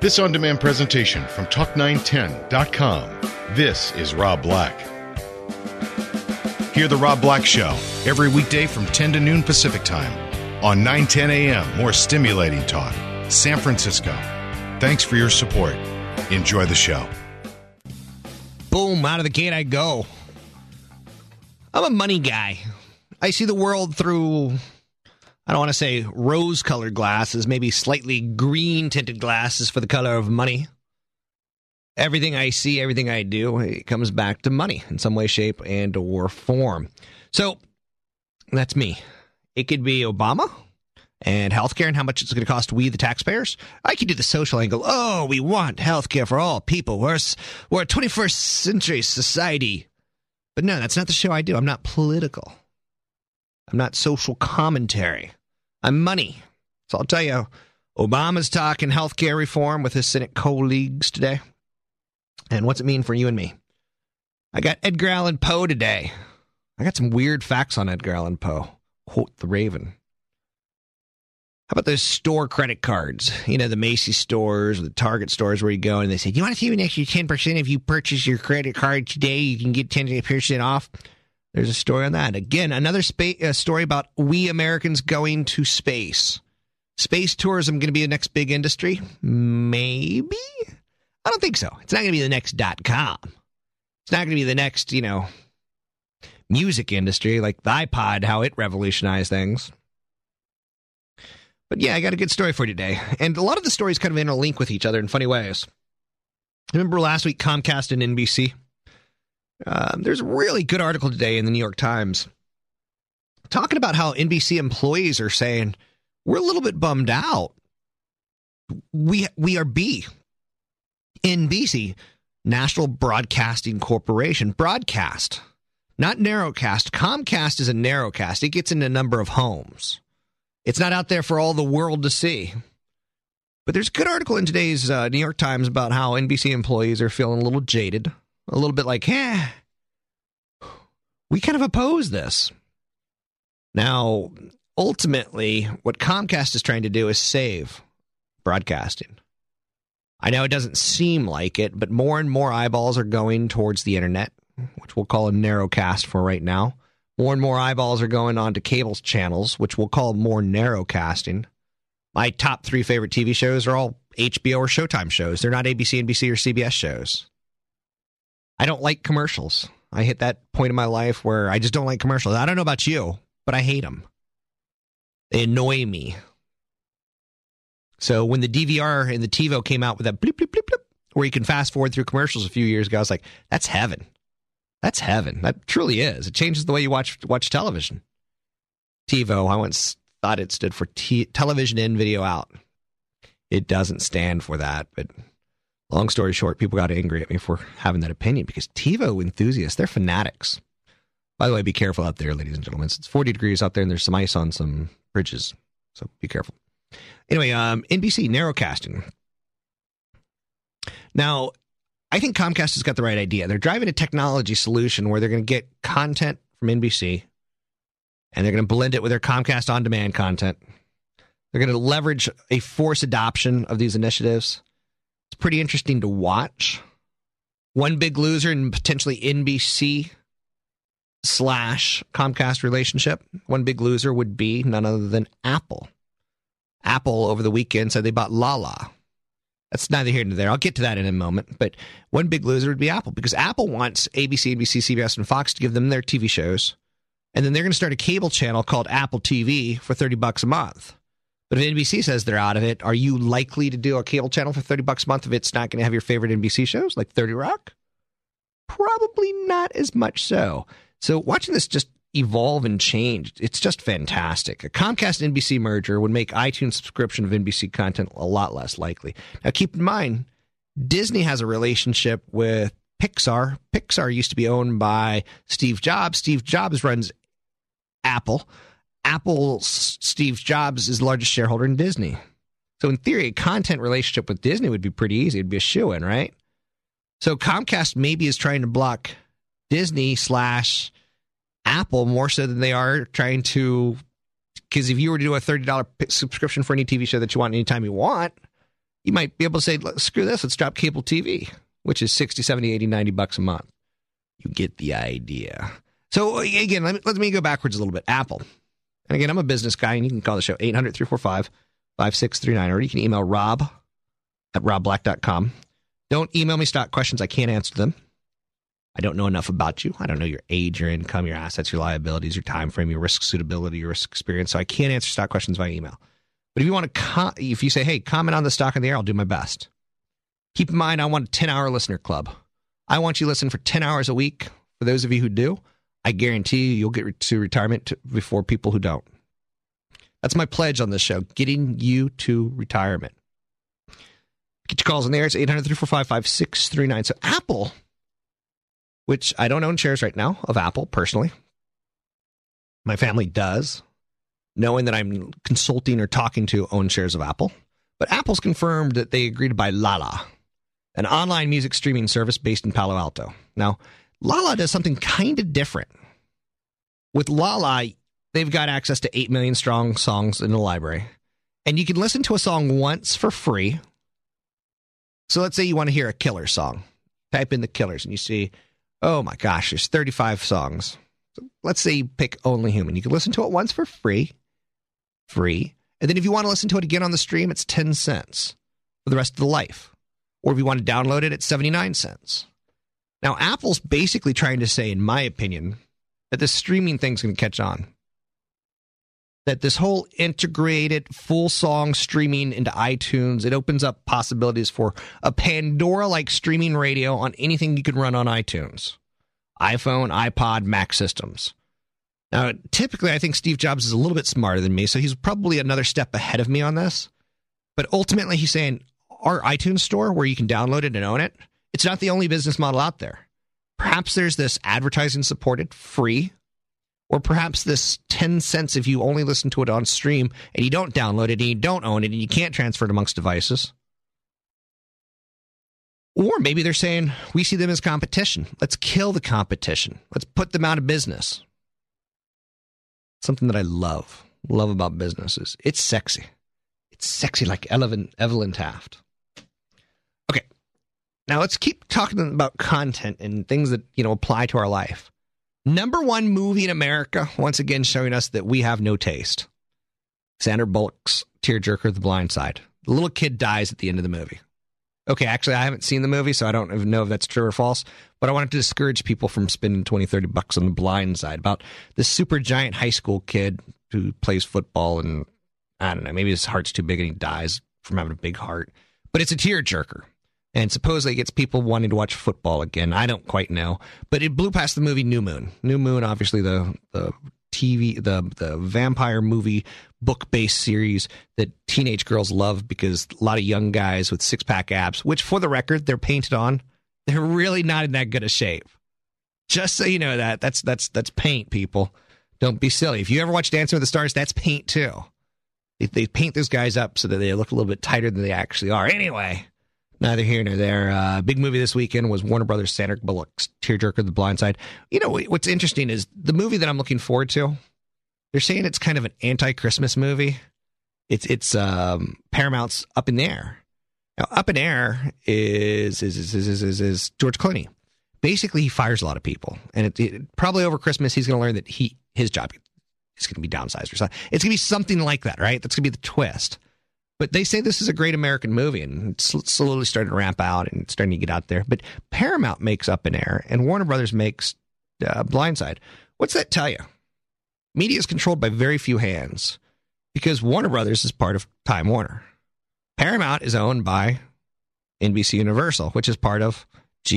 This on demand presentation from Talk910.com. This is Rob Black. Hear The Rob Black Show every weekday from 10 to noon Pacific Time on 910 a.m. More stimulating talk. San Francisco. Thanks for your support. Enjoy the show. Boom, out of the gate I go. I'm a money guy. I see the world through, I don't want to say rose colored glasses, maybe slightly green tinted glasses for the color of money. Everything I see, everything I do, it comes back to money in some way, shape, and or form. So that's me. It could be Obama and healthcare and how much it's going to cost we, the taxpayers. I could do the social angle. Oh, we want healthcare for all people. We're, we're a 21st century society. But no, that's not the show I do. I'm not political. I'm not social commentary. I'm money. So I'll tell you, Obama's talking healthcare reform with his Senate colleagues today. And what's it mean for you and me? I got Edgar Allan Poe today. I got some weird facts on Edgar Allan Poe. Quote the Raven. How about those store credit cards? You know, the Macy's stores, the Target stores where you go and they say, Do you want to see an extra 10% if you purchase your credit card today? You can get 10% off. There's a story on that. Again, another spa- uh, story about we Americans going to space. Space tourism going to be the next big industry? Maybe. I don't think so. It's not going to be the next dot com. It's not going to be the next, you know, music industry like the iPod, how it revolutionized things. But yeah, I got a good story for you today. And a lot of the stories kind of interlink with each other in funny ways. Remember last week, Comcast and NBC? Um, there's a really good article today in the New York Times talking about how NBC employees are saying, we're a little bit bummed out. We, we are B. NBC, National Broadcasting Corporation, broadcast, not narrowcast. Comcast is a narrowcast, it gets into a number of homes. It's not out there for all the world to see. But there's a good article in today's uh, New York Times about how NBC employees are feeling a little jaded, a little bit like, eh, we kind of oppose this. Now, ultimately, what Comcast is trying to do is save broadcasting. I know it doesn't seem like it, but more and more eyeballs are going towards the internet, which we'll call a narrowcast for right now. More and more eyeballs are going on to cable channels, which we'll call more narrowcasting. My top three favorite TV shows are all HBO or Showtime shows. They're not ABC, NBC, or CBS shows. I don't like commercials. I hit that point in my life where I just don't like commercials. I don't know about you, but I hate them. They annoy me. So when the DVR and the TiVo came out with that bleep, bleep, bleep, bleep, where you can fast forward through commercials a few years ago, I was like, that's heaven. That's heaven. That truly is. It changes the way you watch watch television. TiVo, I once thought it stood for t- television in, video out. It doesn't stand for that, but long story short, people got angry at me for having that opinion because TiVo enthusiasts, they're fanatics. By the way, be careful out there, ladies and gentlemen. It's 40 degrees out there and there's some ice on some bridges. So be careful. Anyway, um, NBC narrowcasting. Now, I think Comcast has got the right idea. They're driving a technology solution where they're going to get content from NBC and they're going to blend it with their Comcast on demand content. They're going to leverage a force adoption of these initiatives. It's pretty interesting to watch. One big loser and potentially NBC slash Comcast relationship. One big loser would be none other than Apple. Apple over the weekend said they bought Lala. That's neither here nor there. I'll get to that in a moment. But one big loser would be Apple because Apple wants ABC, NBC, CBS, and Fox to give them their TV shows. And then they're going to start a cable channel called Apple TV for 30 bucks a month. But if NBC says they're out of it, are you likely to do a cable channel for 30 bucks a month if it's not going to have your favorite NBC shows like 30 Rock? Probably not as much so. So watching this just evolve and change. It's just fantastic. A Comcast NBC merger would make iTunes subscription of NBC content a lot less likely. Now, keep in mind, Disney has a relationship with Pixar. Pixar used to be owned by Steve Jobs. Steve Jobs runs Apple. Apple, Steve Jobs is the largest shareholder in Disney. So, in theory, a content relationship with Disney would be pretty easy. It'd be a shoe in, right? So, Comcast maybe is trying to block Disney slash Apple more so than they are trying to. Because if you were to do a $30 subscription for any TV show that you want anytime you want, you might be able to say, screw this, let's drop cable TV, which is 60, 70, 80, 90 bucks a month. You get the idea. So, again, let me, let me go backwards a little bit. Apple. And again, I'm a business guy, and you can call the show 800 345 5639, or you can email rob at robblack.com. Don't email me stock questions. I can't answer them. I don't know enough about you. I don't know your age, your income, your assets, your liabilities, your time frame, your risk suitability, your risk experience. So I can't answer stock questions via email. But if you want to, com- if you say, "Hey, comment on the stock in the air," I'll do my best. Keep in mind, I want a ten-hour listener club. I want you to listen for ten hours a week. For those of you who do, I guarantee you, you'll get to retirement before people who don't. That's my pledge on this show: getting you to retirement. Get your calls in there. It's 800 345 5639. So Apple which I don't own shares right now of Apple personally. My family does, knowing that I'm consulting or talking to own shares of Apple. But Apple's confirmed that they agreed to buy Lala, an online music streaming service based in Palo Alto. Now, Lala does something kind of different. With Lala, they've got access to 8 million strong songs in the library. And you can listen to a song once for free. So let's say you want to hear a killer song. Type in the killers and you see oh my gosh, there's 35 songs. let's say you pick Only Human. You can listen to it once for free. Free. And then if you want to listen to it again on the stream, it's 10 cents for the rest of the life. Or if you want to download it, it's 79 cents. Now, Apple's basically trying to say, in my opinion, that this streaming thing's going to catch on that this whole integrated full song streaming into iTunes it opens up possibilities for a Pandora like streaming radio on anything you can run on iTunes. iPhone, iPod, Mac systems. Now, typically I think Steve Jobs is a little bit smarter than me, so he's probably another step ahead of me on this. But ultimately he's saying our iTunes store where you can download it and own it, it's not the only business model out there. Perhaps there's this advertising supported free or perhaps this 10 cents if you only listen to it on stream and you don't download it and you don't own it and you can't transfer it amongst devices. Or maybe they're saying, we see them as competition. Let's kill the competition. Let's put them out of business. Something that I love, love about businesses. It's sexy. It's sexy like Evelyn, Evelyn Taft. Now let's keep talking about content and things that, you know, apply to our life. Number one movie in America, once again showing us that we have no taste. Sandra Bullock's tearjerker, The Blind Side. The little kid dies at the end of the movie. Okay, actually, I haven't seen the movie, so I don't even know if that's true or false. But I wanted to discourage people from spending 20, 30 bucks on The Blind Side about this super giant high school kid who plays football and I don't know, maybe his heart's too big and he dies from having a big heart. But it's a tearjerker and supposedly it gets people wanting to watch football again. I don't quite know, but it blew past the movie New Moon. New Moon, obviously the the TV the the vampire movie book based series that teenage girls love because a lot of young guys with six pack abs, which for the record they're painted on, they're really not in that good a shape. Just so you know that that's that's that's paint, people. Don't be silly. If you ever watch Dancing with the Stars, that's paint too. They, they paint those guys up so that they look a little bit tighter than they actually are. Anyway, neither here nor there. Uh, big movie this weekend was Warner Brothers Sandra Bullock's Tearjerker: The Blind Side. You know what's interesting is the movie that I'm looking forward to. They're saying it's kind of an anti-Christmas movie. It's it's um, Paramount's Up in the Air. Now, Up in Air is is is is, is, is George Clooney. Basically, he fires a lot of people, and it, it, probably over Christmas he's going to learn that he his job is going to be downsized or something. It's going to be something like that, right? That's going to be the twist. But they say this is a great American movie, and it's slowly starting to ramp out and starting to get out there. But Paramount makes Up in Air, and Warner Brothers makes uh, Blindside. What's that tell you? Media is controlled by very few hands because Warner Brothers is part of Time Warner. Paramount is owned by NBC Universal, which is part of GE.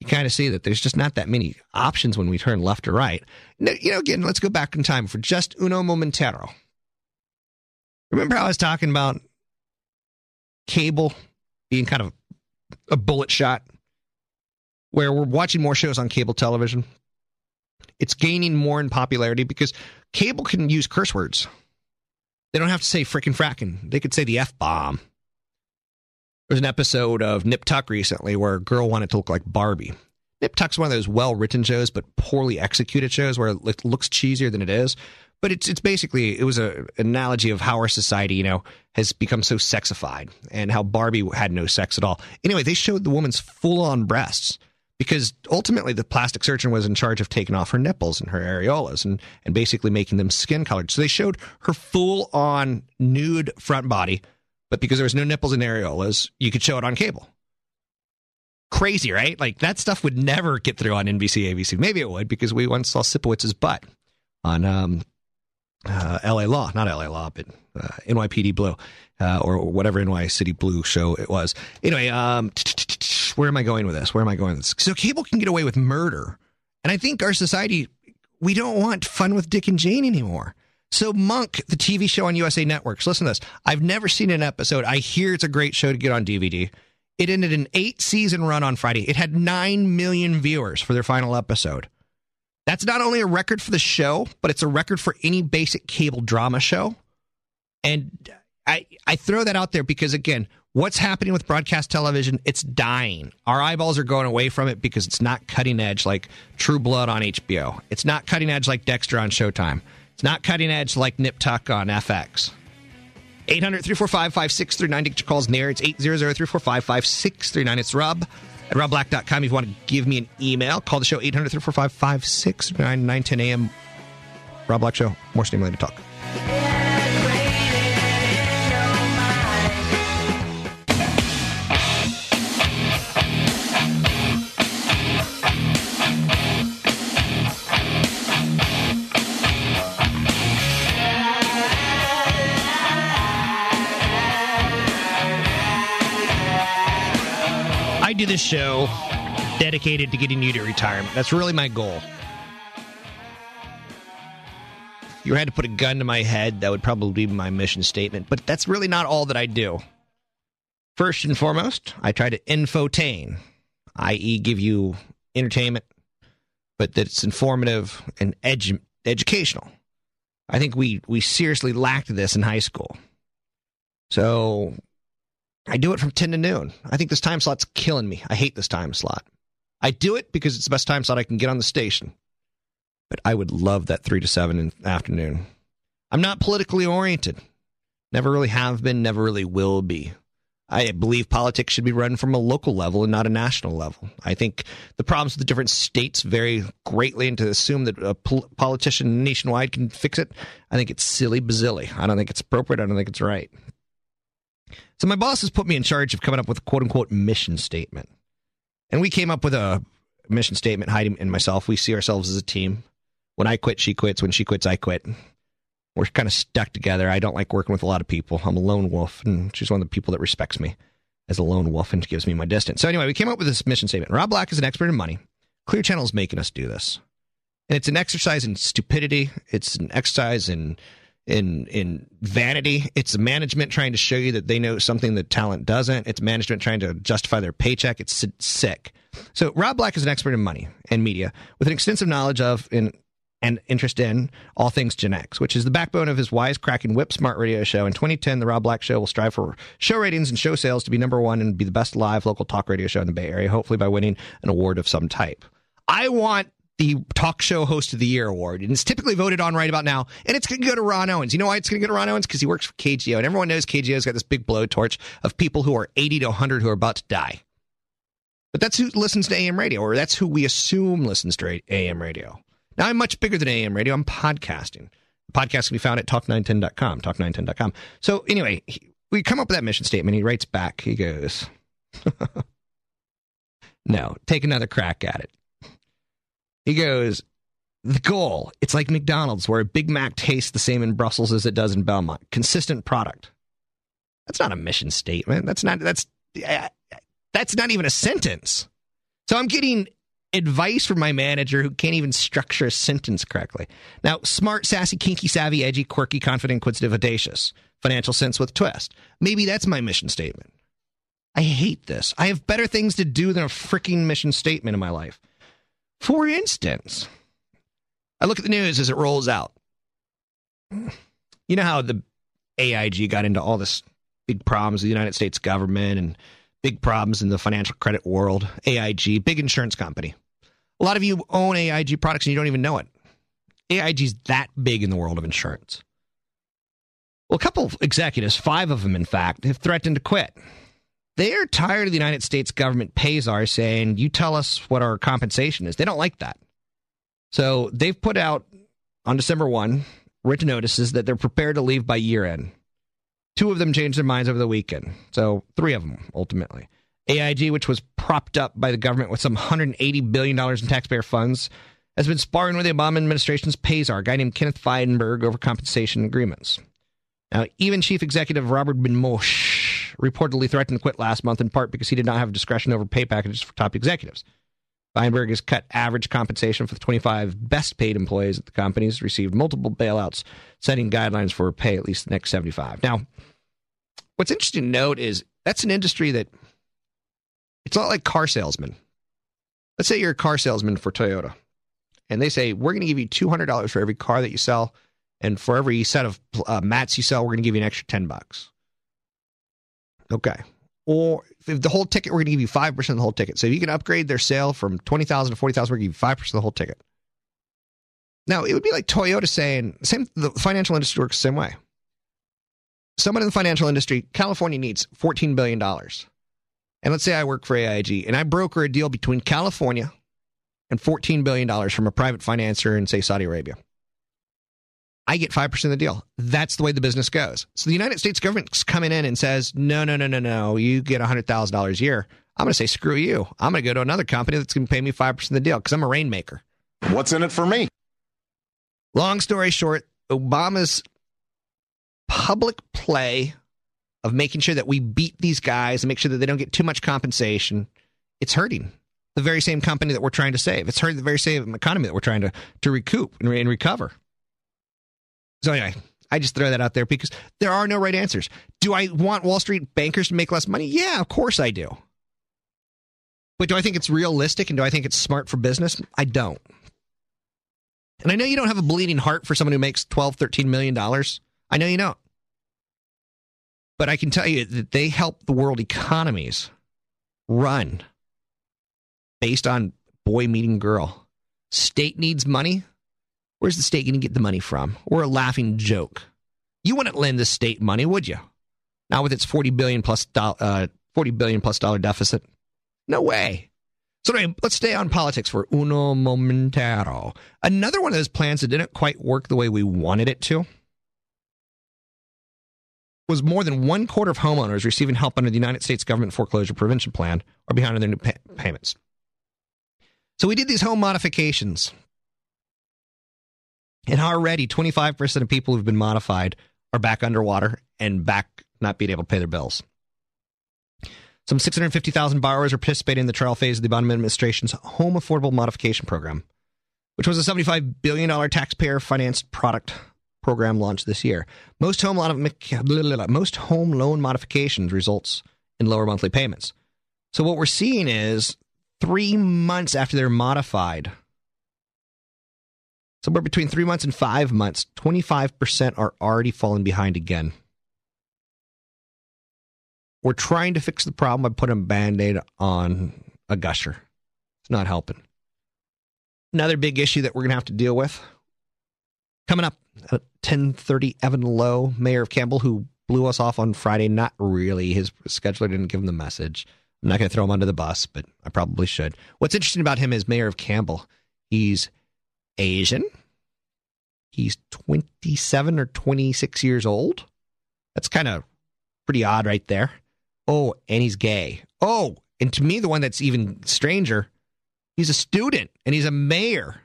you kind of see that there's just not that many options when we turn left or right. You know, again, let's go back in time for just uno momentero. Remember how I was talking about cable being kind of a bullet shot where we're watching more shows on cable television? It's gaining more in popularity because cable can use curse words. They don't have to say frickin' frackin'. They could say the F bomb. There's an episode of Nip Tuck recently where a girl wanted to look like Barbie. Nip Tuck's one of those well written shows, but poorly executed shows where it looks cheesier than it is. But it's it's basically it was a, an analogy of how our society, you know, has become so sexified and how Barbie had no sex at all. Anyway, they showed the woman's full on breasts because ultimately the plastic surgeon was in charge of taking off her nipples and her areolas and, and basically making them skin colored. So they showed her full on nude front body but because there was no nipples and areolas, you could show it on cable. Crazy, right? Like that stuff would never get through on NBC, ABC. Maybe it would because we once saw Sipowicz's butt on um, uh, LA Law, not LA Law, but uh, NYPD Blue uh, or whatever NY City Blue show it was. Anyway, um, where am I going with this? Where am I going with this? So cable can get away with murder, and I think our society we don't want fun with Dick and Jane anymore. So Monk, the TV show on USA Networks. Listen to this. I've never seen an episode. I hear it's a great show to get on DVD. It ended an eight season run on Friday. It had 9 million viewers for their final episode. That's not only a record for the show, but it's a record for any basic cable drama show. And I, I throw that out there because, again, what's happening with broadcast television? It's dying. Our eyeballs are going away from it because it's not cutting edge like True Blood on HBO. It's not cutting edge like Dexter on Showtime. It's not cutting edge like Nip Tuck on FX. 800 345 5639 to calls air. It's 800 345 5639. It's Rob at robblack.com. If you want to give me an email, call the show 800 345 5639 9 10 a.m. Rob Black Show. More stimulated talk. Do this show dedicated to getting you to retirement. That's really my goal. If you had to put a gun to my head, that would probably be my mission statement. But that's really not all that I do. First and foremost, I try to infotain, i.e., give you entertainment, but that it's informative and edu- educational. I think we we seriously lacked this in high school. So I do it from 10 to noon. I think this time slot's killing me. I hate this time slot. I do it because it's the best time slot I can get on the station. But I would love that 3 to 7 in the afternoon. I'm not politically oriented. Never really have been, never really will be. I believe politics should be run from a local level and not a national level. I think the problems with the different states vary greatly, and to assume that a pol- politician nationwide can fix it, I think it's silly bazilly. I don't think it's appropriate. I don't think it's right. So my boss has put me in charge of coming up with a quote unquote mission statement. And we came up with a mission statement, Heidi and myself. We see ourselves as a team. When I quit, she quits. When she quits, I quit. We're kind of stuck together. I don't like working with a lot of people. I'm a lone wolf, and she's one of the people that respects me as a lone wolf and gives me my distance. So anyway, we came up with this mission statement. Rob Black is an expert in money. Clear Channel is making us do this. And it's an exercise in stupidity. It's an exercise in in in vanity. It's management trying to show you that they know something that talent doesn't. It's management trying to justify their paycheck. It's sick. So Rob Black is an expert in money and media with an extensive knowledge of in, and interest in all things Gen X, which is the backbone of his wisecracking whip smart radio show. In 2010, the Rob Black Show will strive for show ratings and show sales to be number one and be the best live local talk radio show in the Bay Area, hopefully by winning an award of some type. I want the Talk Show Host of the Year award, and it's typically voted on right about now. And it's going to go to Ronn Owens. You know why it's going to go to Ronn Owens? Because he works for KGO, and everyone knows KGO's got this big blowtorch of people who are 80 to 100 who are about to die. But that's who listens to AM radio, or that's who we assume listens to AM radio. Now, I'm much bigger than AM radio. I'm podcasting. The podcast can be found at talk910.com, talk910.com. So, anyway, he, we come up with that mission statement. He writes back, he goes, No, take another crack at it. He goes, the goal, it's like McDonald's, where a Big Mac tastes the same in Brussels as it does in Belmont. Consistent product. That's not a mission statement. That's not, that's, that's not even a sentence. So I'm getting advice from my manager who can't even structure a sentence correctly. Now, smart, sassy, kinky, savvy, edgy, quirky, confident, inquisitive, audacious. Financial sense with twist. Maybe that's my mission statement. I hate this. I have better things to do than a freaking mission statement in my life. For instance, I look at the news as it rolls out. You know how the AIG got into all this big problems with the United States government and big problems in the financial credit world. AIG, big insurance company. A lot of you own AIG products and you don't even know it. AIG is that big in the world of insurance. Well, a couple of executives, five of them in fact, have threatened to quit. They are tired of the United States government pays are saying, you tell us what our compensation is. They don't like that. So they've put out on December 1 written notices that they're prepared to leave by year end. Two of them changed their minds over the weekend. So three of them ultimately. AIG, which was propped up by the government with some $180 billion in taxpayer funds, has been sparring with the Obama administration's pay czar, a guy named Kenneth Feinberg, over compensation agreements. Now, even Chief Executive Robert Reportedly threatened to quit last month in part because he did not have discretion over pay packages for top executives. Feinberg has cut average compensation for the 25 best paid employees at the companies, received multiple bailouts, setting guidelines for pay at least the next 75. Now, what's interesting to note is that's an industry that it's not like car salesmen. Let's say you're a car salesman for Toyota, and they say, We're going to give you $200 for every car that you sell, and for every set of uh, mats you sell, we're going to give you an extra 10 bucks. Okay or if the whole ticket, we're going to give you 5% of the whole ticket. So if you can upgrade their sale from 20000 to 40000 we're going to give you 5% of the whole ticket. Now, it would be like Toyota saying, same, the financial industry works the same way. Someone in the financial industry, California needs $14 billion. And let's say I work for AIG and I broker a deal between California and $14 billion from a private financier in, say, Saudi Arabia. I get 5% of the deal. That's the way the business goes. So the United States government's coming in and says, no, no, no, no, no, you get $100,000 a year. I'm going to say, screw you. I'm going to go to another company that's going to pay me 5% of the deal because I'm a rainmaker. What's in it for me? Long story short, Obama's public play of making sure that we beat these guys and make sure that they don't get too much compensation, it's hurting the very same company that we're trying to save. It's hurting the very same economy that we're trying to, to recoup and, re- and recover. So anyway, I just throw that out there because there are no right answers. Do I want Wall Street bankers to make less money? Yeah, of course I do. But do I think it's realistic and do I think it's smart for business? I don't. And I know you don't have a bleeding heart for someone who makes 12, 13 million dollars. I know you don't. But I can tell you that they help the world economies run based on boy meeting girl. State needs money. Where's the state going to get the money from? Or a laughing joke. You wouldn't lend the state money, would you? Now with its 40 billion plus uh, 40 billion plus dollar deficit. No way. So anyway, let's stay on politics for uno momentaro. Another one of those plans that didn't quite work the way we wanted it to was more than one quarter of homeowners receiving help under the United States government foreclosure prevention plan are behind on their new pay- payments. So we did these home modifications and already 25% of people who've been modified are back underwater and back not being able to pay their bills. Some 650,000 borrowers are participating in the trial phase of the Obama administration's Home Affordable Modification Program, which was a $75 billion taxpayer financed product program launched this year. Most home, most home loan modifications results in lower monthly payments. So what we're seeing is three months after they're modified – somewhere between three months and five months, 25% are already falling behind again. We're trying to fix the problem by putting a band aid on a gusher. It's not helping. Another big issue that we're going to have to deal with coming up at 10:30 Evan Low mayor of Campbell who blew us off on Friday, not really. His scheduler didn't give him the message. I'm not going to throw him under the bus, but I probably should. What's interesting about him is mayor of Campbell. He's Asian. He's 27 or 26 years old. That's kind of pretty odd right there. Oh, and he's gay. Oh, and to me, the one that's even stranger, he's a student and he's a mayor.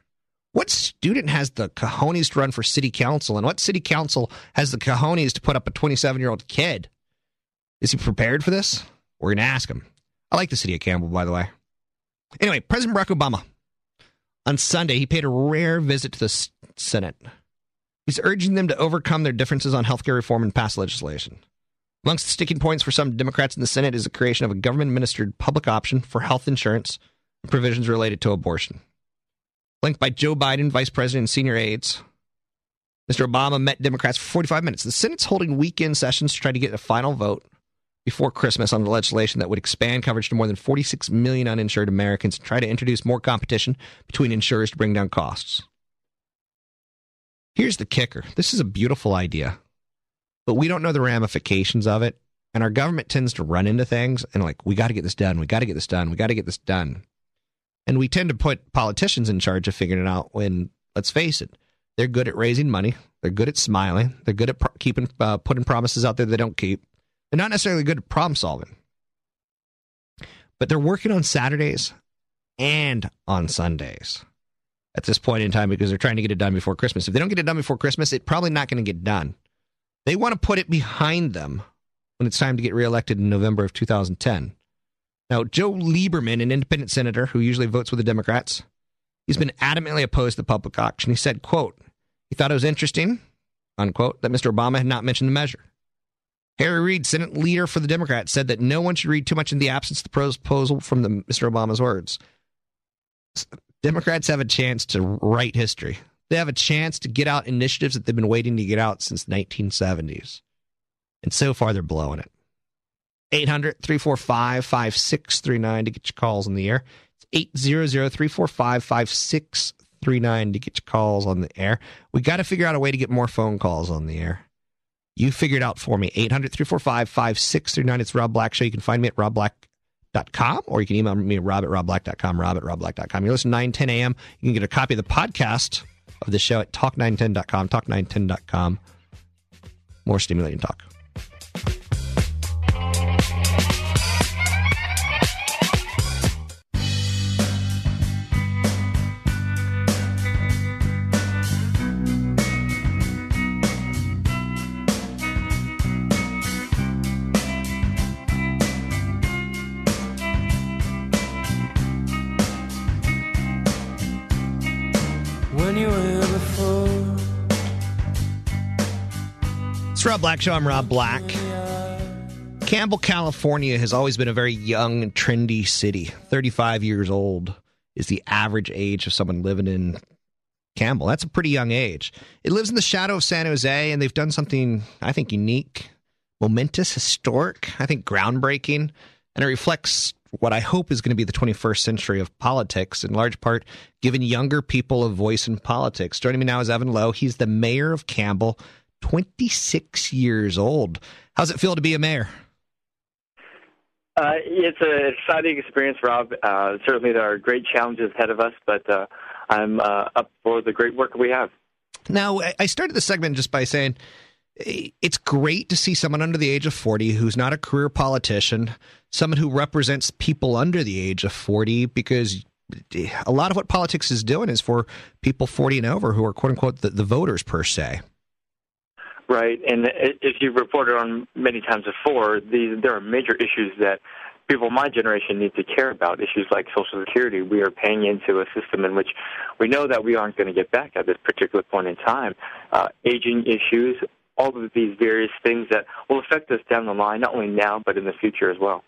What student has the cojones to run for city council? And what city council has the cojones to put up a 27 year old kid? Is he prepared for this? We're going to ask him. I like the city of Campbell, by the way. Anyway, President Barack Obama on Sunday he paid a rare visit to the Senate. He's urging them to overcome their differences on healthcare reform and pass legislation. Amongst the sticking points for some Democrats in the Senate is the creation of a government administered public option for health insurance and provisions related to abortion. Linked by Joe Biden, Vice President, and senior aides, Mr. Obama met Democrats for 45 minutes. The Senate's holding weekend sessions to try to get a final vote before Christmas on the legislation that would expand coverage to more than 46 million uninsured Americans and try to introduce more competition between insurers to bring down costs. Here's the kicker this is a beautiful idea, but we don't know the ramifications of it. And our government tends to run into things and, like, we got to get this done. We got to get this done. We got to get this done. And we tend to put politicians in charge of figuring it out when, let's face it, they're good at raising money. They're good at smiling. They're good at pro- keeping, uh, putting promises out there they don't keep. They're not necessarily good at problem solving, but they're working on Saturdays and on Sundays at this point in time because they're trying to get it done before Christmas. If they don't get it done before Christmas, it's probably not going to get done. They want to put it behind them when it's time to get reelected in November of 2010. Now, Joe Lieberman, an independent senator who usually votes with the Democrats, he's been adamantly opposed to the public option. He said, quote, he thought it was interesting, unquote, that Mr. Obama had not mentioned the measure. Harry Reid, Senate leader for the Democrats, said that no one should read too much in the absence of the proposal from the, Mr. Obama's words. Democrats have a chance to write history. They have a chance to get out initiatives that they've been waiting to get out since the 1970s. And so far, they're blowing it. 800 345 5639 to get your calls on the air. It's 800 345 5639 to get your calls on the air. We got to figure out a way to get more phone calls on the air. You figure it out for me. 800 345 5639. It's Rob Black Show. You can find me at robblack.com or you can email me at rob at robblack.com, rob at robblack.com. You're listening 9 10 a.m. You can get a copy of the podcast of the show at talk910.com, talk910.com. More stimulating talk. Black Show. I'm Rob Black. Campbell, California has always been a very young trendy city. 35 years old is the average age of someone living in Campbell. That's a pretty young age. It lives in the shadow of San Jose, and they've done something, I think, unique, momentous, historic, I think, groundbreaking, and it reflects what I hope is going to be the 21st century of politics, in large part giving younger people a voice in politics. Joining me now is Evan Low. He's the mayor of Campbell. 26 years old. How's it feel to be a mayor? Uh, it's an exciting experience, Rob. Uh, certainly, there are great challenges ahead of us, but uh, I'm uh, up for the great work we have. Now, I started the segment just by saying it's great to see someone under the age of 40 who's not a career politician, someone who represents people under the age of 40, because a lot of what politics is doing is for people 40 and over who are quote unquote the, the voters per se. Right, and as you've reported on many times before, these, there are major issues that people my generation need to care about. Issues like Social Security. We are paying into a system in which we know that we aren't going to get back at this particular point in time. Uh, aging issues, all of these various things that will affect us down the line, not only now but in the future as well.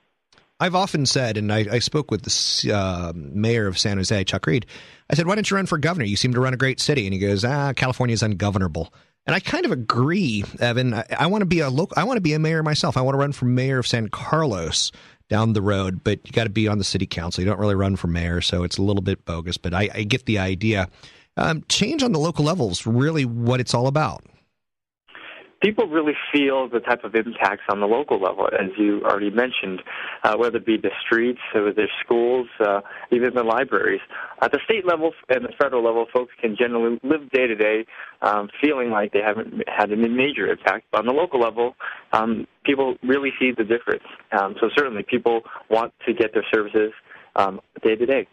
I've often said, and I, I spoke with the uh, mayor of San Jose, Chuck Reed. I said, "Why don't you run for governor? You seem to run a great city." And he goes, "Ah, California is ungovernable." And I kind of agree, Evan. I, I want to be a local. I want to be a mayor myself. I want to run for mayor of San Carlos down the road, but you got to be on the city council. You don't really run for mayor, so it's a little bit bogus. But I, I get the idea. Um, change on the local level is really what it's all about people really feel the type of impacts on the local level, as you already mentioned, uh, whether it be the streets, or the schools, uh, even the libraries. At the state level and the federal level, folks can generally live day to day feeling like they haven't had any major impact. But on the local level, um, people really see the difference. Um, so certainly people want to get their services day to day.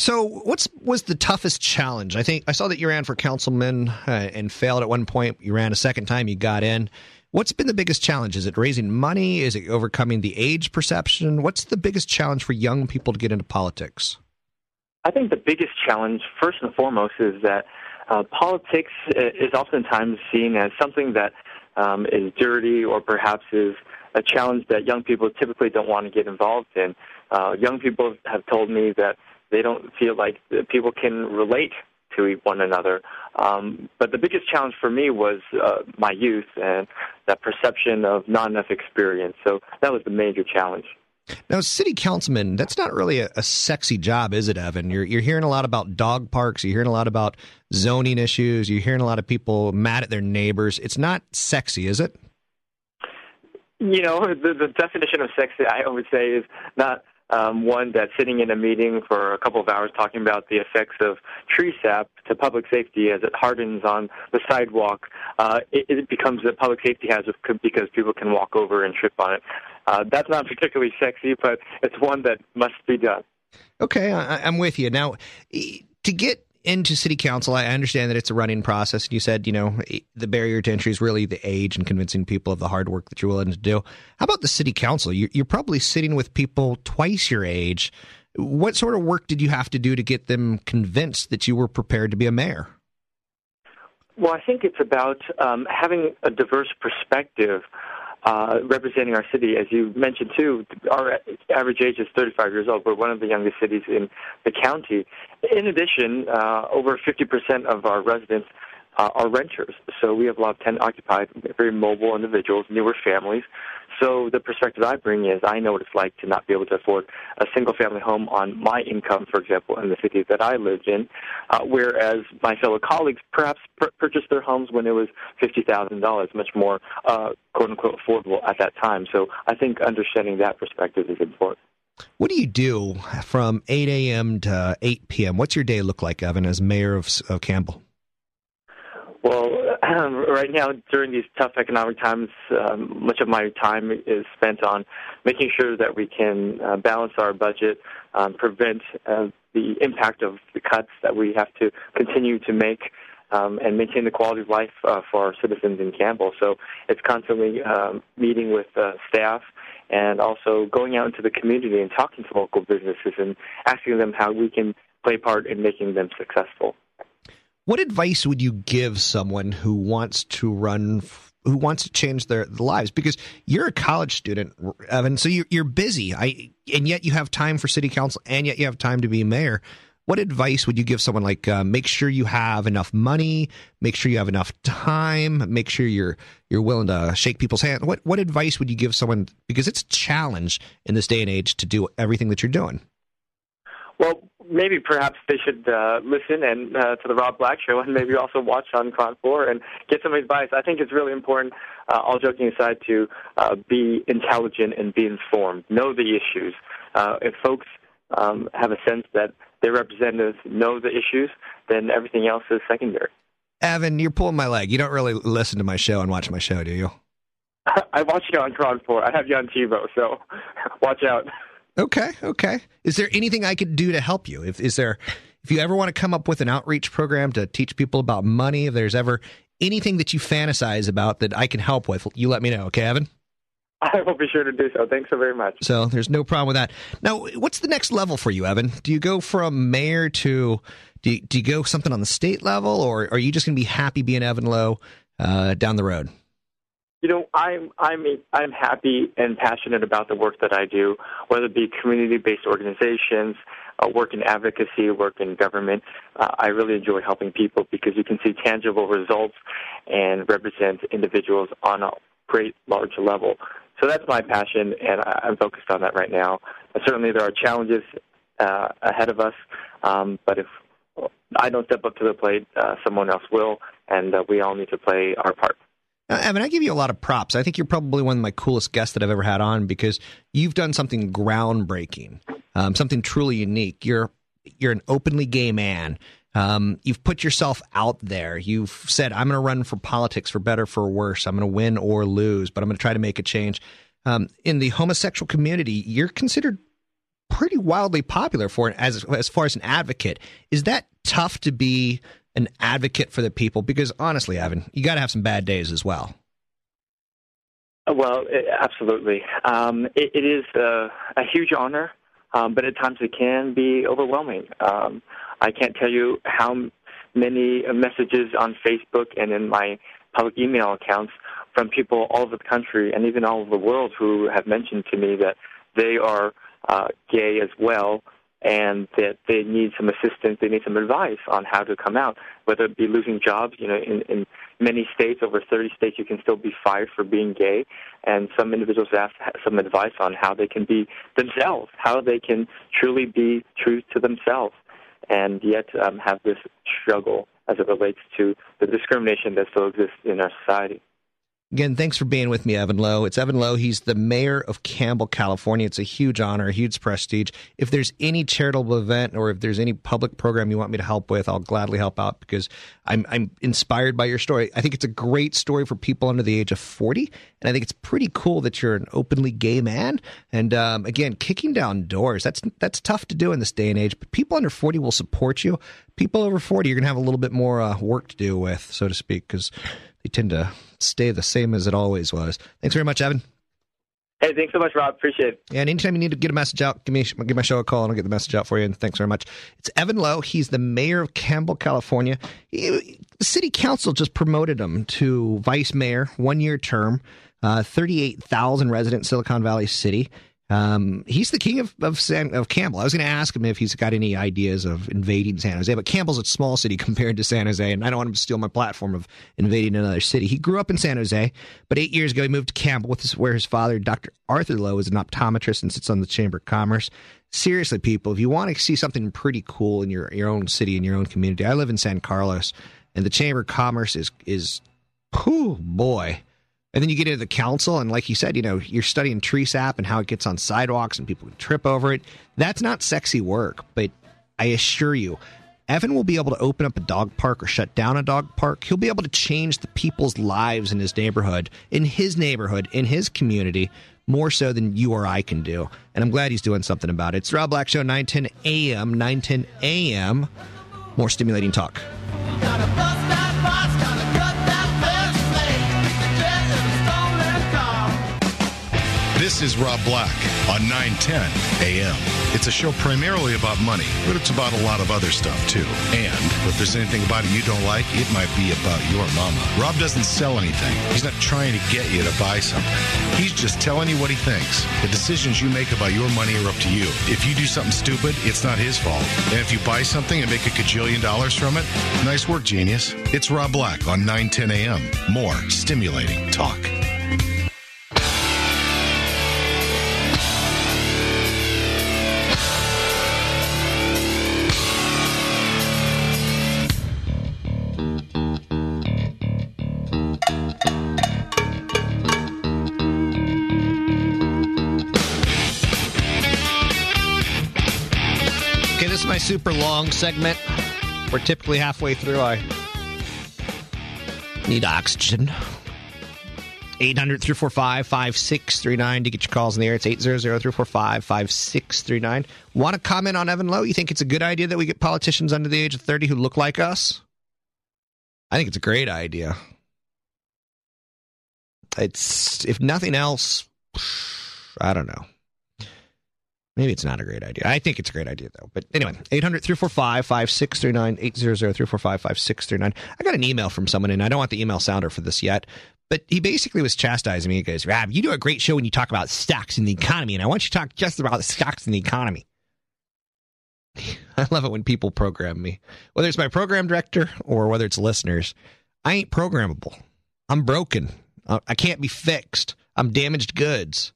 So, what's was the toughest challenge? I think I saw that you ran for councilman uh, and failed at one point. You ran a second time, you got in. What's been the biggest challenge? Is it raising money? Is it overcoming the age perception? What's the biggest challenge for young people to get into politics? I think the biggest challenge, first and foremost, is that uh, politics is oftentimes seen as something that um, is dirty or perhaps is a challenge that young people typically don't want to get involved in. Uh, young people have told me that they don't feel like people can relate to one another. Um, but the biggest challenge for me was uh, my youth and that perception of not enough experience. So that was the major challenge. Now, city councilman, that's not really a, a, sexy job, is it, Evan? You're, you're hearing a lot about dog parks. You're hearing a lot about zoning issues. You're hearing a lot of people mad at their neighbors. It's not sexy, is it? You know, the, the definition of sexy, I would say, is not um, one that's sitting in a meeting for a couple of hours talking about the effects of tree sap to public safety as it hardens on the sidewalk. Uh, it, it becomes a public safety hazard because people can walk over and trip on it. Uh, that's not particularly sexy, but it's one that must be done. Okay, I, I'm with you. Now, to get into city council, I understand that it's a running process. And you said, you know, the barrier to entry is really the age and convincing people of the hard work that you're willing to do. How about the city council? You're probably sitting with people twice your age. What sort of work did you have to do to get them convinced that you were prepared to be a mayor? Well, I think it's about um, having a diverse perspective uh, representing our city. As you mentioned, too, our average age is 35 years old. We're one of the youngest cities in the county. In addition, uh, over 50% of our residents uh, are renters. So we have a lot of tenant occupied, very mobile individuals, newer families. So the perspective I bring is I know what it's like to not be able to afford a single family home on my income, for example, in the city that I lived in, uh, whereas my fellow colleagues perhaps pur- purchased their homes when it was $50,000, much more uh, quote unquote affordable at that time. So I think understanding that perspective is important. What do you do from 8 a.m. to 8 p.m.? What's your day look like, Evan, as mayor of, of Campbell? Well, um, right now, during these tough economic times, um, much of my time is spent on making sure that we can uh, balance our budget, um, prevent uh, the impact of the cuts that we have to continue to make, um, and maintain the quality of life uh, for our citizens in Campbell. So it's constantly um, meeting with uh, staff and also going out into the community and talking to local businesses and asking them how we can play part in making them successful. What advice would you give someone who wants to run, who wants to change their lives? Because you're a college student, Evan, so you're, you're busy. I and yet you have time for city council, and yet you have time to be mayor. What advice would you give someone like uh, make sure you have enough money, make sure you have enough time, make sure you're you're willing to shake people's hand? What what advice would you give someone because it's a challenge in this day and age to do everything that you're doing? Well, maybe perhaps they should uh, listen and uh, to the Rob Black Show, and maybe also watch on KRON 4 and get some advice. I think it's really important, uh, all joking aside, to uh, be intelligent and be informed. Know the issues. Uh, if folks um, have a sense that their representatives know the issues, then everything else is secondary. Evan, you're pulling my leg. You don't really listen to my show and watch my show, do you? I watch you on KRON 4. I have you on TiVo, so watch out. Okay, okay. Is there anything I could do to help you? If is there if you ever want to come up with an outreach program to teach people about money, if there's ever anything that you fantasize about that I can help with, you let me know, okay, Evan? I will be sure to do so. Thanks so very much. So there's no problem with that. Now, what's the next level for you, Evan? Do you go from mayor to do you, do you go something on the state level, or are you just going to be happy being Evan Low uh, down the road? You know, I'm I'm I'm happy and passionate about the work that I do, whether it be community-based organizations, uh, work in advocacy, work in government. Uh, I really enjoy helping people because you can see tangible results and represent individuals on a great large level. So that's my passion, and I'm focused on that right now. Certainly, there are challenges uh, ahead of us, um, but if I don't step up to the plate, uh, someone else will, and uh, we all need to play our part. Uh, Evan, I give you a lot of props. I think you're probably one of my coolest guests that I've ever had on because you've done something groundbreaking, um, something truly unique. You're you're an openly gay man. Um, you've put yourself out there. You've said, "I'm going to run for politics for better for worse. I'm going to win or lose, but I'm going to try to make a change." Um, in the homosexual community, you're considered pretty wildly popular for as as far as an advocate. Is that tough to be an advocate for the people? Because honestly, Evan, you got to have some bad days as well. Well, it, absolutely. Um, it, it is a, a huge honor, um, but at times it can be overwhelming. Um, I can't tell you how many messages on Facebook and in my public email accounts from people all over the country and even all over the world who have mentioned to me that they are uh, gay as well and that they need some assistance, they need some advice on how to come out, whether it be losing jobs. You know, in, in many states, over 30 states, you can still be fired for being gay, and some individuals ask some advice on how they can be themselves, how they can truly be true to themselves, and yet um, have this struggle as it relates to the discrimination that still exists in our society. Again, thanks for being with me, Evan Low. It's Evan Low. He's the mayor of Campbell, California. It's a huge honor, a huge prestige. If there's any charitable event or if there's any public program you want me to help with, I'll gladly help out because I'm, I'm inspired by your story. I think it's a great story for people under the age of 40. And I think it's pretty cool that you're an openly gay man. And um, again, kicking down doors, that's, that's tough to do in this day and age, but people under 40 will support you. People over 40, you're going to have a little bit more uh, work to do with, so to speak, because they tend to stay the same as it always was. Thanks very much, Evan. Hey, thanks so much, Rob. Appreciate it. Yeah, and anytime you need to get a message out, give me give my show a call and I'll get the message out for you. And thanks very much. It's Evan Low. He's the mayor of Campbell, California. He, the city council just promoted him to vice mayor, one year term, uh, 38,000 resident Silicon Valley City. Um, he's the king of of, San, of Campbell. I was going to ask him if he's got any ideas of invading San Jose, but Campbell's a small city compared to San Jose, and I don't want him to steal my platform of invading another city. He grew up in San Jose, but eight years ago he moved to Campbell, his, where his father, Dr. Arthur Low, is an optometrist and sits on the Chamber of Commerce. Seriously, people, if you want to see something pretty cool in your your own city in your own community, I live in San Carlos, and the Chamber of Commerce is is, whew, boy and then you get into the council, and like you said, you know, you're studying tree sap and how it gets on sidewalks and people can trip over it. That's not sexy work, but I assure you, Evan will be able to open up a dog park or shut down a dog park. He'll be able to change the people's lives in his neighborhood, in his neighborhood, in his community, more so than you or I can do. And I'm glad he's doing something about it. It's Rob Black Show, 910 a.m., 910 a.m. More stimulating talk. This is Rob Black on 910 AM. It's a show primarily about money, but it's about a lot of other stuff too. And if there's anything about it you don't like, it might be about your mama. Rob doesn't sell anything. He's not trying to get you to buy something. He's just telling you what he thinks. The decisions you make about your money are up to you. If you do something stupid, it's not his fault. And if you buy something and make a gajillion dollars from it, nice work, genius. It's Rob Black on 910 AM. More stimulating talk. Super long segment. We're typically halfway through. I need oxygen. 800 345 5639 to get your calls in the air. It's 800 345 5639. Want to comment on Evan Low? You think it's a good idea that we get politicians under the age of 30 who look like us? I think it's a great idea. It's, if nothing else, I don't know. Maybe it's not a great idea. I think it's a great idea, though. But anyway, 800 345 5639, 800 345 5639. I got an email from someone, and I don't want the email sounder for this yet, but he basically was chastising me. He goes, Rab, you do a great show when you talk about stocks and the economy, and I want you to talk just about stocks and the economy. I love it when people program me, whether it's my program director or whether it's listeners. I ain't programmable. I'm broken. I can't be fixed. I'm damaged goods.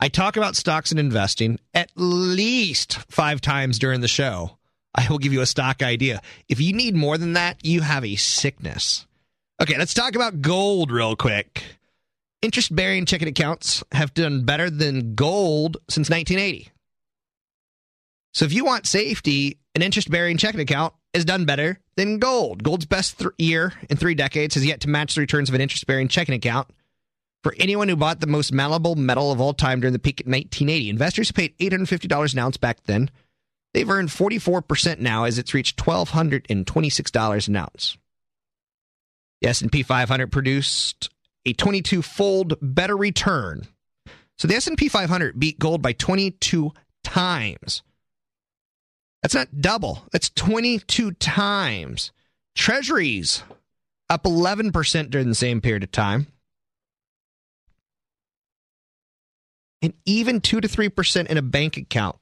I talk about stocks and investing at least five times during the show. I will give you a stock idea. If you need more than that, you have a sickness. Okay, let's talk about gold real quick. Interest bearing checking accounts have done better than gold since 1980. So if you want safety, an interest bearing checking account has done better than gold. Gold's best th- year in three decades has yet to match the returns of an interest bearing checking account for anyone who bought the most malleable metal of all time during the peak in 1980. Investors paid $850 an ounce back then. They've earned 44% now as it's reached $1,226 an ounce. The S&P 500 produced a 22 fold better return. So the S&P 500 beat gold by 22 times. That's not double. That's 22 times. Treasuries up 11% during the same period of time. And even 2 to 3% in a bank account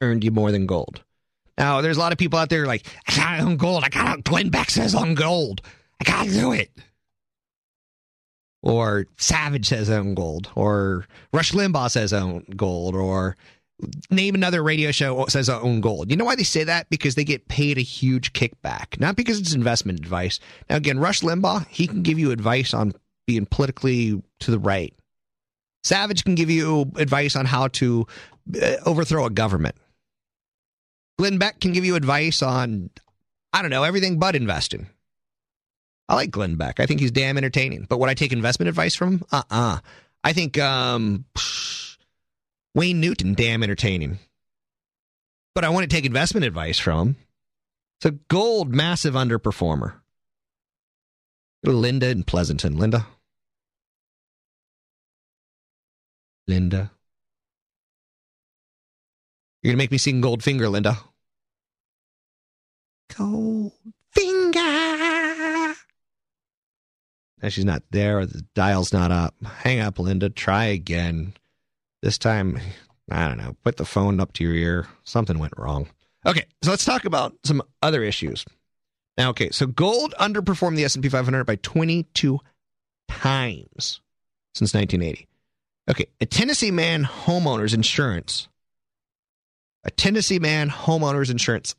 earned you more than gold. Now, there's a lot of people out there like, I gotta own gold. I gotta, Glenn Beck says on gold. I gotta do it. Or Savage says own gold. Or Rush Limbaugh says own gold. Or name another radio show says own gold. You know why they say that? Because they get paid a huge kickback, not because it's investment advice. Now, again, Rush Limbaugh, he can give you advice on being politically to the right. Savage can give you advice on how to uh, overthrow a government. Glenn Beck can give you advice on, I don't know, everything but investing. I like Glenn Beck. I think he's damn entertaining. But would I take investment advice from him? Uh uh I think um, Wayne Newton, damn entertaining. But I want to take investment advice from him. It's a gold, massive underperformer. Linda in Pleasanton. Linda. Linda. You're going to make me sing Goldfinger, Linda. Goldfinger. Now she's not there, the dial's not up. Hang up, Linda. Try again. This time, I don't know, put the phone up to your ear. Something went wrong. Okay, so let's talk about some other issues. Now, okay, so gold underperformed the S&P 500 by 22 times since 1980. Okay, a Tennessee man homeowners insurance, a Tennessee man homeowners insurance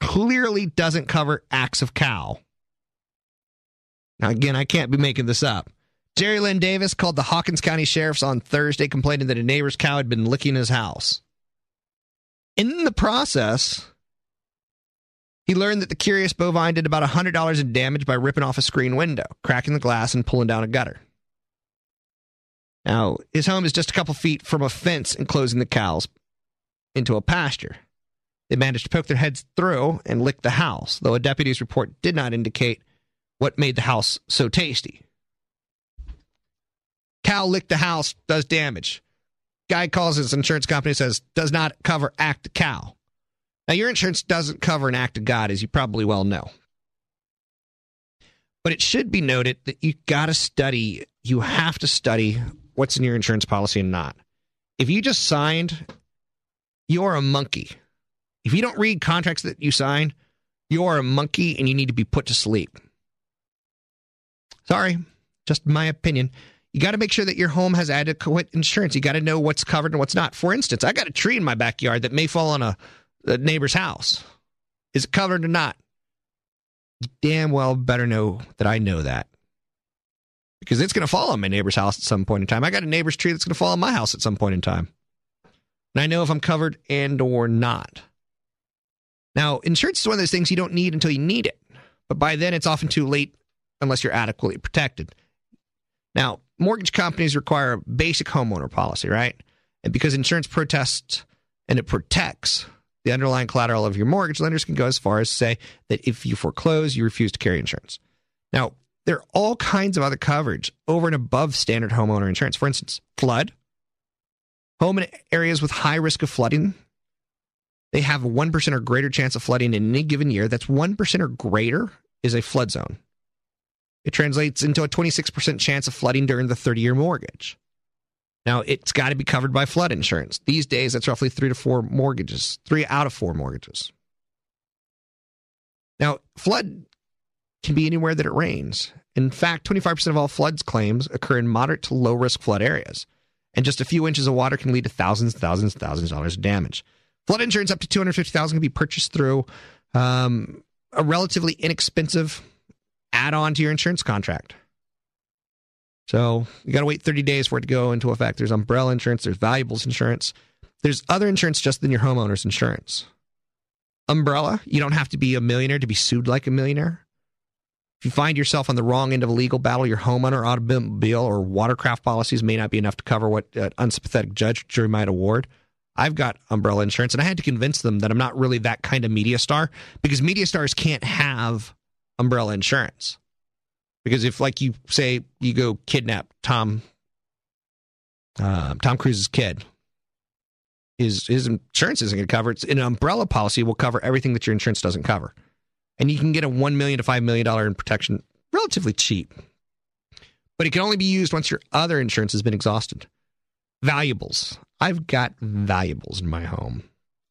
clearly doesn't cover acts of cow. Now, again, I can't be making this up. Jerry Lynn Davis called the Hawkins County Sheriff's on Thursday complaining that a neighbor's cow had been licking his house. In the process, he learned that the curious bovine did about $100 in damage by ripping off a screen window, cracking the glass, and pulling down a gutter. Now, his home is just a couple feet from a fence enclosing the cows into a pasture. They managed to poke their heads through and lick the house, though a deputy's report did not indicate what made the house so tasty. Cow licked the house, does damage. Guy calls his insurance company says does not cover act of cow. Now your insurance doesn't cover an act of God, as you probably well know. But it should be noted that you got to study. You have to study what's in your insurance policy and not. If you just signed, you're a monkey. If you don't read contracts that you sign, you're a monkey and you need to be put to sleep. Sorry, just my opinion. You got to make sure that your home has adequate insurance. You got to know what's covered and what's not. For instance, I got a tree in my backyard that may fall on a, a neighbor's house. Is it covered or not? You damn well better know that I know that. Because it's going to fall on my neighbor's house at some point in time. I got a neighbor's tree that's going to fall on my house at some point in time. And I know if I'm covered and or not. Now, insurance is one of those things you don't need until you need it. But by then it's often too late unless you're adequately protected. Now, mortgage companies require a basic homeowner policy, right? And because insurance protests and it protects the underlying collateral of your mortgage, lenders can go as far as say that if you foreclose, you refuse to carry insurance. Now, there are all kinds of other coverage over and above standard homeowner insurance. For instance, flood, home in areas with high risk of flooding. They have a 1% or greater chance of flooding in any given year. That's 1% or greater is a flood zone. It translates into a 26% chance of flooding during the 30 year mortgage. Now, it's got to be covered by flood insurance. These days, that's roughly three to four mortgages, three out of four mortgages. Now, flood can be anywhere that it rains. In fact, 25% of all floods claims occur in moderate to low risk flood areas. And just a few inches of water can lead to thousands, thousands, thousands of dollars of damage. Flood insurance up to 250000 can be purchased through um, a relatively inexpensive add on to your insurance contract. So you got to wait 30 days for it to go into effect. There's umbrella insurance, there's valuables insurance, there's other insurance just than your homeowner's insurance. Umbrella, you don't have to be a millionaire to be sued like a millionaire. If you find yourself on the wrong end of a legal battle, your homeowner, automobile, or watercraft policies may not be enough to cover what an unsympathetic judge jury might award. I've got umbrella insurance, and I had to convince them that I'm not really that kind of media star because media stars can't have umbrella insurance. Because if, like you say, you go kidnap Tom, uh, Tom Cruise's kid, his his insurance isn't going to cover it. An umbrella policy will cover everything that your insurance doesn't cover, and you can get a 1 million to five million dollar in protection relatively cheap. But it can only be used once your other insurance has been exhausted. Valuables. I've got valuables in my home.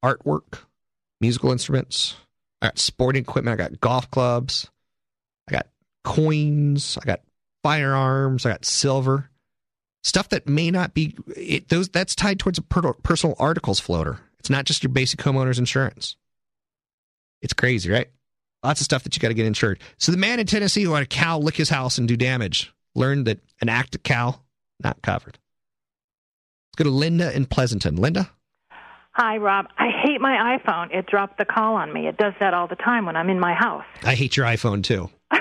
Artwork, musical instruments. I got sporting equipment. I got golf clubs. I got coins. I got firearms. I got silver. Stuff that may not be it, those. That's tied towards a per, personal articles floater. It's not just your basic homeowner's insurance. It's crazy, right? Lots of stuff that you got to get insured. So the man in Tennessee who had a cow lick his house and do damage learned that an active cow not covered. Let's go to Linda in Pleasanton. Linda. Hi, Rob. I hate my iPhone. It dropped the call on me. It does that all the time when I'm in my house. I hate your iPhone too.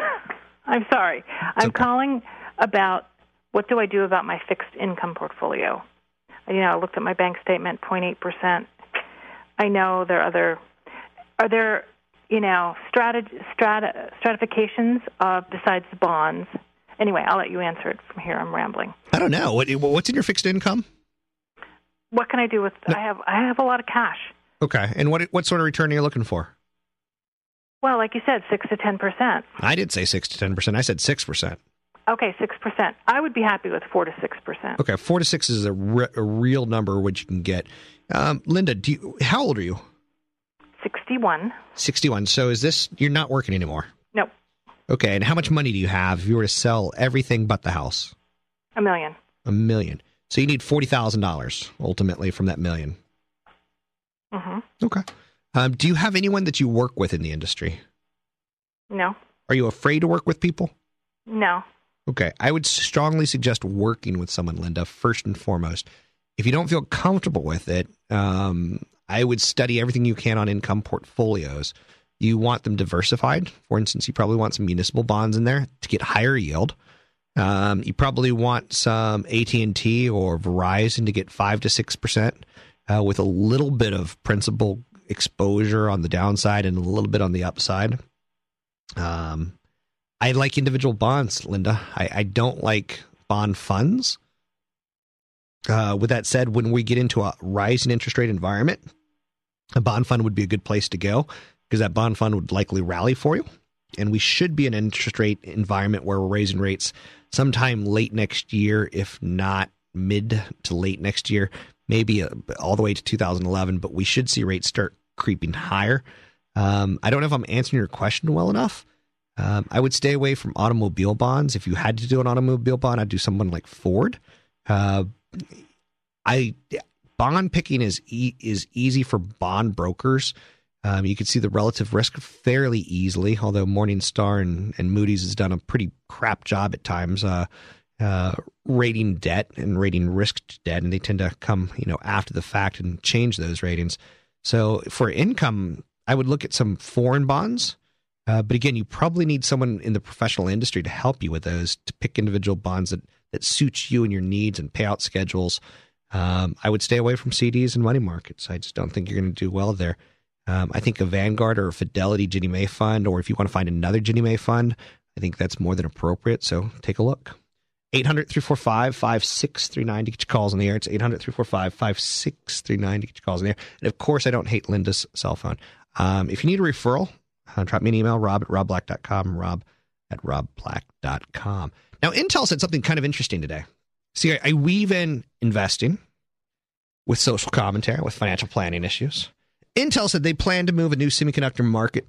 I'm sorry. I'm okay. calling about what do I do about my fixed income portfolio. You know, I looked at my bank statement, 0.8%. I know there are other. Are there, you know, strat, strat, stratifications of besides the bonds? Anyway, I'll let you answer it from here. I'm rambling. I don't know. What, what's in your fixed income? what can I do with? No. I have I have a lot of cash. Okay, and what what sort of return are you looking for? Well, like you said, six to ten percent. I did say six to ten percent. I said six percent. Okay, six percent. I would be happy with four to six percent. Okay, four to six is a, re- a real number which you can get. Um, Linda, do you, how old are you? Sixty-one. Sixty-one. So is this you're not working anymore? No. Okay, and how much money do you have if you were to sell everything but the house? A million. A million. So you need forty thousand dollars ultimately from that 1000000 Mm-hmm. Okay. Um, do you have anyone that you work with in the industry? No. Are you afraid to work with people? No. Okay. I would strongly suggest working with someone, Linda, first and foremost. If you don't feel comfortable with it, um, I would study everything you can on income portfolios. You want them diversified. For instance, you probably want some municipal bonds in there to get higher yield. Um, you probably want some AT and T or Verizon to get five to six percent, uh, with a little bit of principal exposure on the downside and a little bit on the upside. Um, I like individual bonds, Linda. I, I don't like bond funds. Uh, with that said, when we get into a rising interest rate environment, a bond fund would be a good place to go because that bond fund would likely rally for you. And we should be in an interest rate environment where we're raising rates sometime late next year, if not mid to late next year, maybe uh, all the way to 2011. But we should see rates start creeping higher. Um, I don't know if I'm answering your question well enough. Um, I would stay away from automobile bonds. If you had to do an automobile bond, I'd do someone like Ford. Uh, I bond picking is e- is easy for bond brokers. Um, you can see the relative risk fairly easily, although Morningstar and, and Moody's has done a pretty crap job at times uh, uh, rating debt and rating risk debt, and they tend to come you know after the fact and change those ratings. So for income, I would look at some foreign bonds. Uh, but again, you probably need someone in the professional industry to help you with those to pick individual bonds that, that suit you and your needs and payout schedules. Um, I would stay away from CDs and money markets. I just don't think you're going to do well there. Um, I think a Vanguard or a Fidelity Ginnie Mae fund, or if you want to find another Ginnie Mae fund, I think that's more than appropriate. So take a look. 800 345 5639 to get your calls on the air. It's 800 345 5639 to get your calls on the air. And of course, I don't hate Linda's cell phone. Um, if you need a referral, uh, drop me an email, rob at robblack.com, rob at robblack.com. Now, Intel said something kind of interesting today. See, I, I weave in investing with social commentary, with financial planning issues. Intel said they plan to move a new semiconductor market.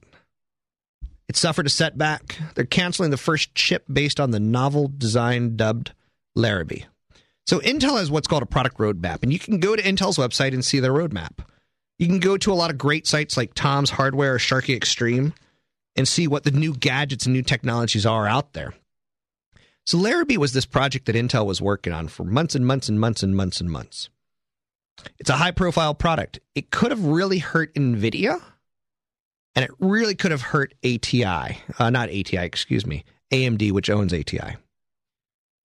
It suffered a setback. They're canceling the first chip based on the novel design dubbed Larrabee. So Intel has what's called a product roadmap, and you can go to Intel's website and see their roadmap. You can go to a lot of great sites like Tom's Hardware or Sharky Extreme and see what the new gadgets and new technologies are out there. So Larrabee was this project that Intel was working on for months and months and months and months and months. It's a high profile product. It could have really hurt NVIDIA and it really could have hurt ATI, uh, not ATI, excuse me, AMD, which owns ATI.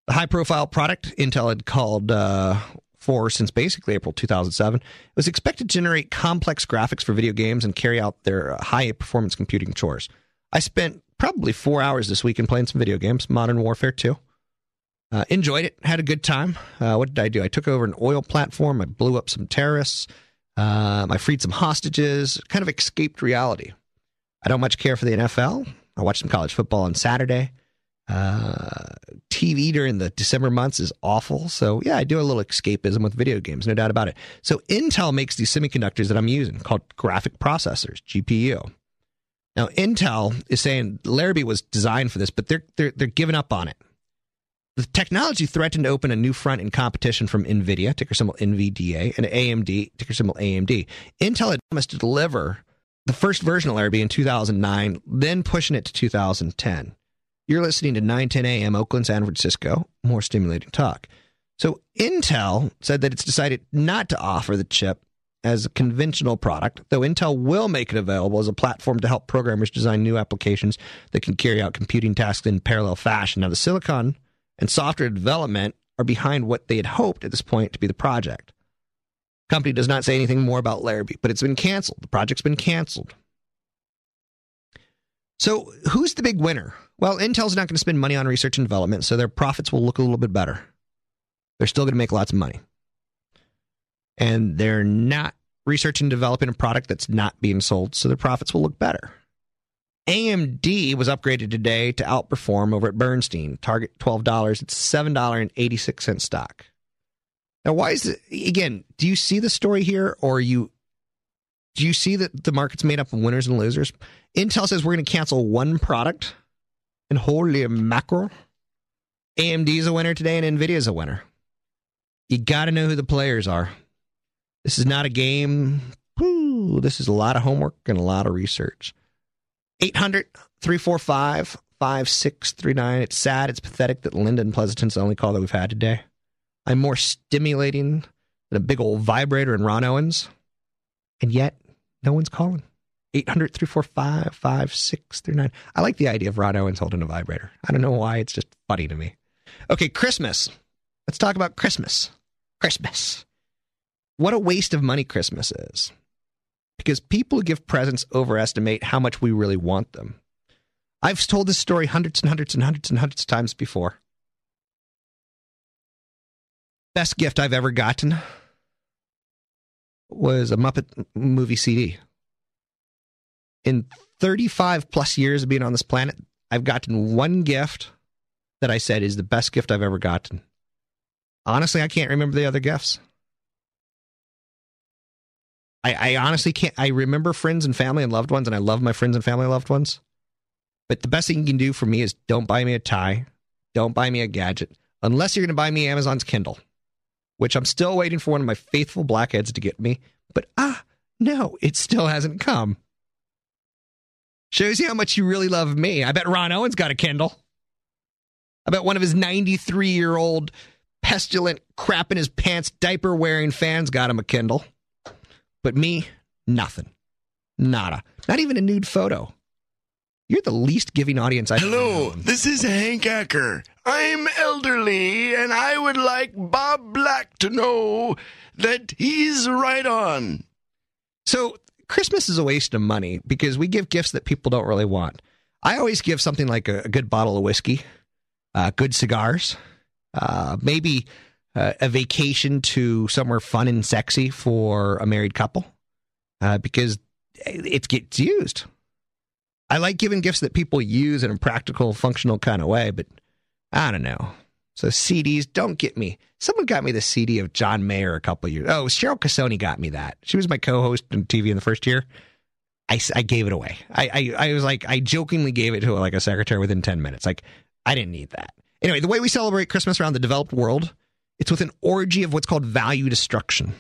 The high profile product Intel had called uh, for since basically April 2007 was expected to generate complex graphics for video games and carry out their high performance computing chores. I spent probably four hours this week weekend playing some video games, Modern Warfare 2. Uh, enjoyed it, had a good time. Uh, what did I do? I took over an oil platform, I blew up some terrorists, um, I freed some hostages, kind of escaped reality. I don't much care for the NFL. I watched some college football on Saturday. Uh, TV during the December months is awful. So, yeah, I do a little escapism with video games, no doubt about it. So, Intel makes these semiconductors that I'm using called graphic processors, GPU. Now, Intel is saying Larrabee was designed for this, but they're, they're, they're giving up on it. The technology threatened to open a new front in competition from NVIDIA, ticker symbol NVDA, and AMD, ticker symbol AMD. Intel had promised to deliver the first version of Larrabee in 2009, then pushing it to 2010. You're listening to 910 AM, Oakland, San Francisco. More stimulating talk. So Intel said that it's decided not to offer the chip as a conventional product, though Intel will make it available as a platform to help programmers design new applications that can carry out computing tasks in parallel fashion. Now, the silicon and software development are behind what they had hoped at this point to be the project. Company does not say anything more about Larrabee, but it's been canceled. The project's been canceled. So, who's the big winner? Well, Intel's not going to spend money on research and development, so their profits will look a little bit better. They're still going to make lots of money. And they're not researching and developing a product that's not being sold, so their profits will look better. AMD was upgraded today to outperform over at Bernstein. Target $12. It's $7.86 stock. Now, why is it, again, do you see the story here or you do you see that the market's made up of winners and losers? Intel says we're going to cancel one product and holy mackerel. AMD is a winner today and Nvidia is a winner. You got to know who the players are. This is not a game. Woo, this is a lot of homework and a lot of research. 800 345 5639. It's sad, it's pathetic that Linda and Pleasanton's the only call that we've had today. I'm more stimulating than a big old vibrator and Ronn Owens. And yet, no one's calling. 800 345 5639. I like the idea of Ronn Owens holding a vibrator. I don't know why. It's just funny to me. Okay, Christmas. Let's talk about Christmas. Christmas. What a waste of money Christmas is. Because people who give presents overestimate how much we really want them. I've told this story hundreds and hundreds and hundreds and hundreds of times before. Best gift I've ever gotten was a Muppet movie CD. In 35 plus years of being on this planet, I've gotten one gift that I said is the best gift I've ever gotten. Honestly, I can't remember the other gifts. I, I honestly can't. I remember friends and family and loved ones, and I love my friends and family and loved ones. But the best thing you can do for me is don't buy me a tie, don't buy me a gadget, unless you're going to buy me Amazon's Kindle which I'm still waiting for one of my faithful blackheads to get me. But ah, no, it still hasn't come. Shows you how much you really love me. I bet Ronn Owens got a Kindle. I bet one of his 93 year old pestilent crap in his pants diaper wearing fans got him a Kindle. But me, nothing. Nada. Not even a nude photo. You're the least giving audience I've Hello, this is Hank Acker. I'm elderly, and I would like Bob Black to know that he's right on. So, Christmas is a waste of money because we give gifts that people don't really want. I always give something like a, a good bottle of whiskey, uh, good cigars, uh, maybe uh, a vacation to somewhere fun and sexy for a married couple uh, because it gets used. I like giving gifts that people use in a practical, functional kind of way, but I don't know. So CDs, don't get me. Someone got me the CD of John Mayer a couple years. Oh, Cheryl Casoni got me that. She was my co-host on TV in the first year. I, I gave it away. I, I, I was like, I jokingly gave it to like a secretary within 10 minutes. Like, I didn't need that. Anyway, the way we celebrate Christmas around the developed world, it's with an orgy of what's called value destruction.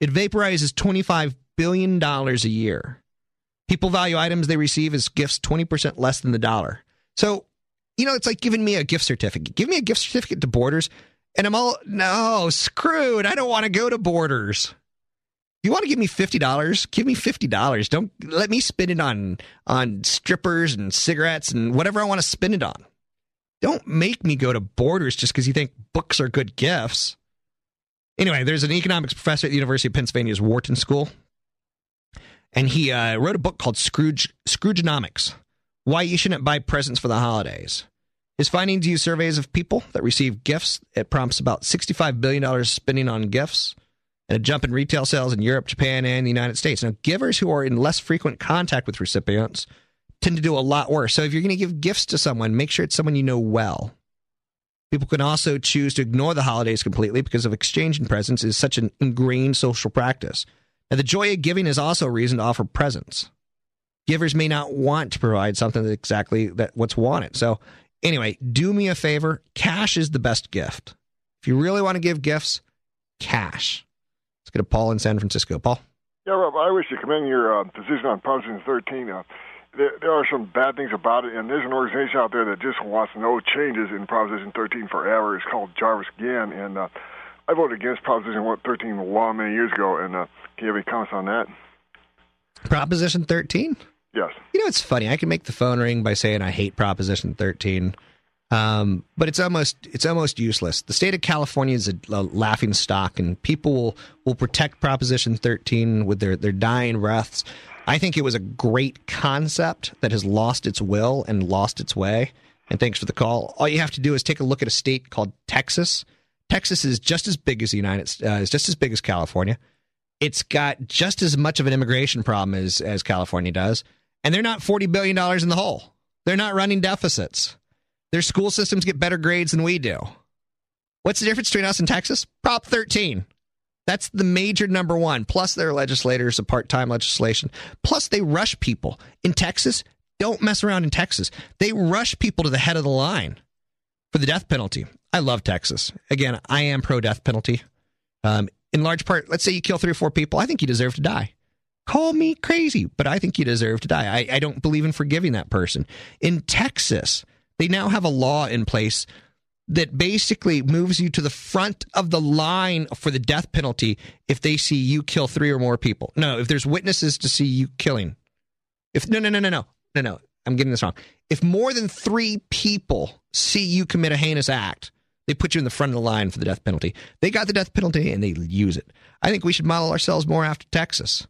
It vaporizes $25 billion a year. People value items they receive as gifts 20% less than the dollar. So, you know, it's like giving me a gift certificate. Give me a gift certificate to Borders, and I'm all, no, screwed. I don't want to go to Borders. You want to give me fifty dollars? Give me fifty dollars. Don't let me spend it on on strippers and cigarettes and whatever I want to spend it on. Don't make me go to Borders just because you think books are good gifts. Anyway, there's an economics professor at the University of Pennsylvania's Wharton School and he uh, wrote a book called Scrooge Scroogenomics, why you shouldn't buy presents for the holidays. His findings use surveys of people that receive gifts. It prompts about $65 billion spending on gifts and a jump in retail sales in Europe, Japan, and the United States. Now, givers who are in less frequent contact with recipients tend to do a lot worse. So if you're going to give gifts to someone, make sure it's someone you know well. People can also choose to ignore the holidays completely because of exchanging presents is such an ingrained social practice. Now, the joy of giving is also a reason to offer presents. Givers may not want to provide something that's exactly that what's wanted. So, anyway, do me a favor. Cash is the best gift. If you really want to give gifts, cash. Let's go to Paul in San Francisco. Paul. Yeah, Rob, I wish to commend your uh, position on Proposition 13. Uh, there, there are some bad things about it, and there's an organization out there that just wants no changes in Proposition 13 forever. It's called Jarvis Gann, and uh, I voted against Proposition 13 a while many years ago. And uh, can you have any comments on that? Proposition 13? Yes. You know, it's funny. I can make the phone ring by saying I hate Proposition 13. Um, but it's almost it's almost useless. The state of California is a, a, laughing stock, and people will, will protect Proposition 13 with their, their dying breaths. I think it was a great concept that has lost its will and lost its way. And thanks for the call. All you have to do is take a look at a state called Texas. Texas is just as big as the United uh, is just as big as California. It's got just as much of an immigration problem as as California does, and they're not forty billion dollars in the hole. They're not running deficits. Their school systems get better grades than we do. What's the difference between us and Texas? Prop 13. That's the major number one. Plus, their legislators a part time legislation. Plus, they rush people. In Texas, don't mess around in Texas. They rush people to the head of the line for the death penalty. I love Texas. Again, I am pro death penalty. Um, in large part, let's say you kill three or four people. I think you deserve to die. Call me crazy, but I think you deserve to die. I, I don't believe in forgiving that person. In Texas, they now have a law in place that basically moves you to the front of the line for the death penalty if they see you kill three or more people. No, if there's witnesses to see you killing. If no, no, no, no, no, no, no. I'm getting this wrong. If more than three people see you commit a heinous act, they put you in the front of the line for the death penalty. They got the death penalty and they use it. I think we should model ourselves more after Texas.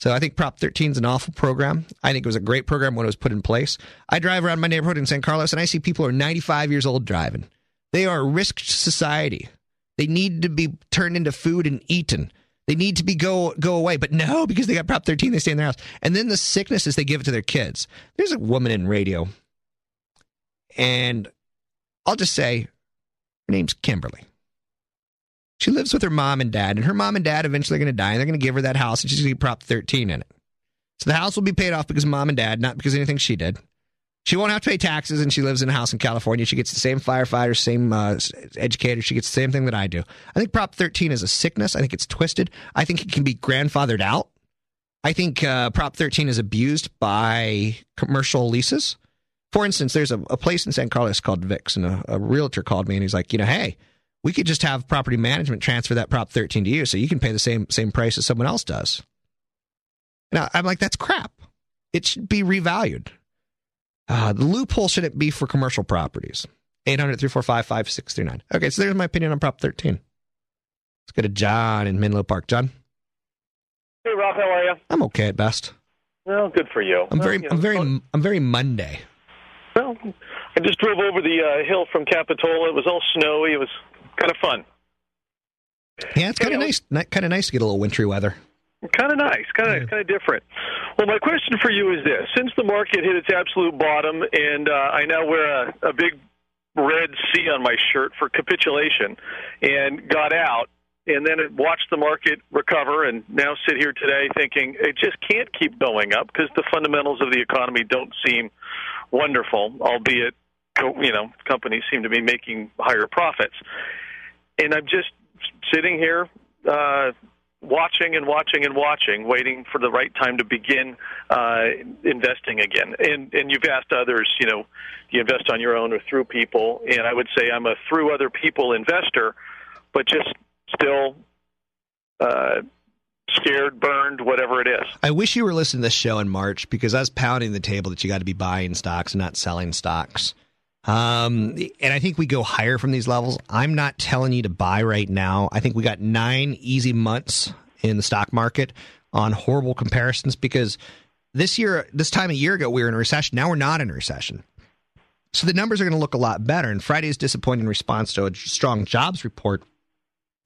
So I think Prop 13 is an awful program. I think it was a great program when it was put in place. I drive around my neighborhood in San Carlos and I see people who are 95 years old driving. They are a risk society. They need to be turned into food and eaten. They need to be go go away, but no, because they got Prop 13, they stay in their house. And then the sickness is they give it to their kids. There's a woman in radio, and I'll just say her name's Kimberly. She lives with her mom and dad, and her mom and dad eventually are going to die, and they're going to give her that house, and she's going to get Prop 13 in it. So the house will be paid off because of mom and dad, not because anything she did. She won't have to pay taxes, and she lives in a house in California. She gets the same firefighter, same uh, educator. She gets the same thing that I do. I think Prop 13 is a sickness. I think it's twisted. I think it can be grandfathered out. I think uh, Prop 13 is abused by commercial leases. For instance, there's a, a place in San Carlos called Vix, and a, a realtor called me, and he's like, you know, hey, we could just have property management transfer that Prop 13 to you, so you can pay the same same price as someone else does. And I'm like, that's crap. It should be revalued. Uh, the loophole shouldn't be for commercial properties. 800 345 5639. Okay, so there's my opinion on Prop 13. Let's go to John in Menlo Park. John? Hey, Rob, how are you? I'm okay at best. Well, good for you. I'm well, very, you know, I'm very, I'm very Monday. Well, I just drove over the uh, hill from Capitola. It was all snowy. It was kind of fun. Yeah, it's kind of nice. Kind of nice to get a little wintry weather. Kind of nice, kind of yeah. kind of different. Well, my question for you is this: since the market hit its absolute bottom, and uh, I now wear a, a big red C on my shirt for capitulation, and got out, and then watched the market recover, and now sit here today thinking it just can't keep going up because the fundamentals of the economy don't seem wonderful, albeit you know companies seem to be making higher profits, and I'm just sitting here. Uh, watching and watching and watching, waiting for the right time to begin uh, investing again. And and you've asked others, you know, do you invest on your own or through people. And I would say I'm a through other people investor, but just still. Uh, scared, burned, whatever it is. I wish you were listening to this show in March because I was pounding the table that you got to be buying stocks and not selling stocks. Um, and I think we go higher from these levels. I'm not telling you to buy right now. I think we got nine easy months in the stock market on horrible comparisons because this year, this time a year ago, we were in a recession. Now we're not in a recession. So the numbers are going to look a lot better. And Friday's disappointing response to a strong jobs report,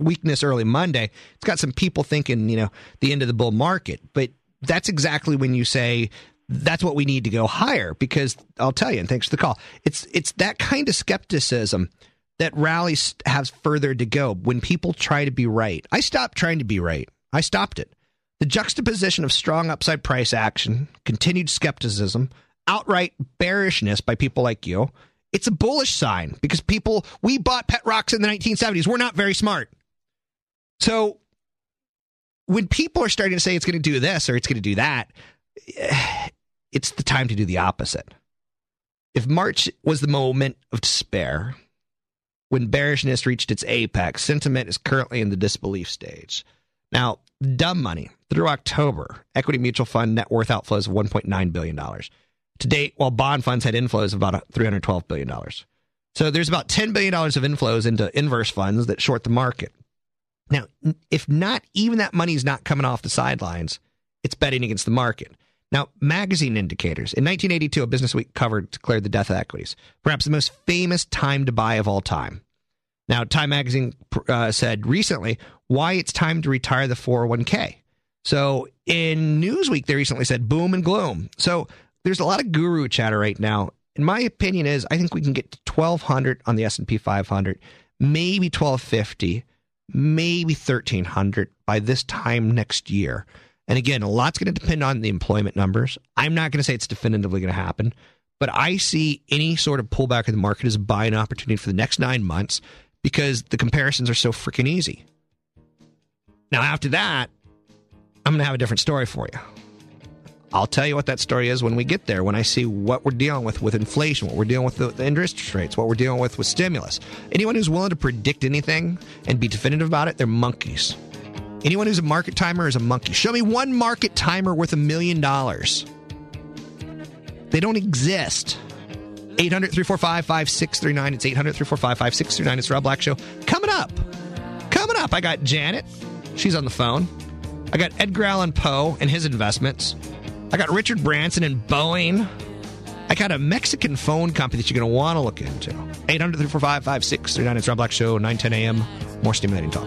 weakness early Monday, it's got some people thinking, you know, the end of the bull market. But that's exactly when you say that's what we need to go higher because I'll tell you, and thanks for the call. It's it's that kind of skepticism that rallies have further to go when people try to be right. I stopped trying to be right. I stopped it. The juxtaposition of strong upside price action, continued skepticism, outright bearishness by people like you, it's a bullish sign because people, we bought pet rocks in the 1970s. We're not very smart. So when people are starting to say it's going to do this or it's going to do that, it's the time to do the opposite. If March was the moment of despair, when bearishness reached its apex, sentiment is currently in the disbelief stage. Now, dumb money through October, equity mutual fund net worth outflows of $1.9 billion. To date, while bond funds had inflows of about $312 billion. So there's about $10 billion of inflows into inverse funds that short the market. Now, if not even that money is not coming off the sidelines, it's betting against the market. Now, magazine indicators. In 1982, a Business Week cover declared the death of equities, perhaps the most famous time to buy of all time. Now, Time Magazine uh, said recently why it's time to retire the 401k. So in Newsweek, they recently said boom and gloom. So there's a lot of guru chatter right now. And my opinion, is I think we can get to 1200 on the S&P 500, maybe 1250, maybe 1300 by this time next year. And again, a lot's going to depend on the employment numbers. I'm not going to say it's definitively going to happen, but I see any sort of pullback in the market as a buying opportunity for the next nine months because the comparisons are so freaking easy. Now, after that, I'm going to have a different story for you. I'll tell you what that story is when we get there, when I see what we're dealing with with inflation, what we're dealing with the, interest rates, what we're dealing with with stimulus. Anyone who's willing to predict anything and be definitive about it, they're monkeys. Anyone who's a market timer is a monkey. Show me one market timer worth a million dollars. They don't exist. 800 345 5639. It's 800 345 5639. It's Rob Black Show. Coming up. Coming up, I got Janet. She's on the phone. I got Edgar Allan Poe and his investments. I got Richard Branson and Boeing. I got a Mexican phone company that you're going to want to look into. 800 345 5639. It's Rob Black Show, 9 10 a.m. More stimulating talk.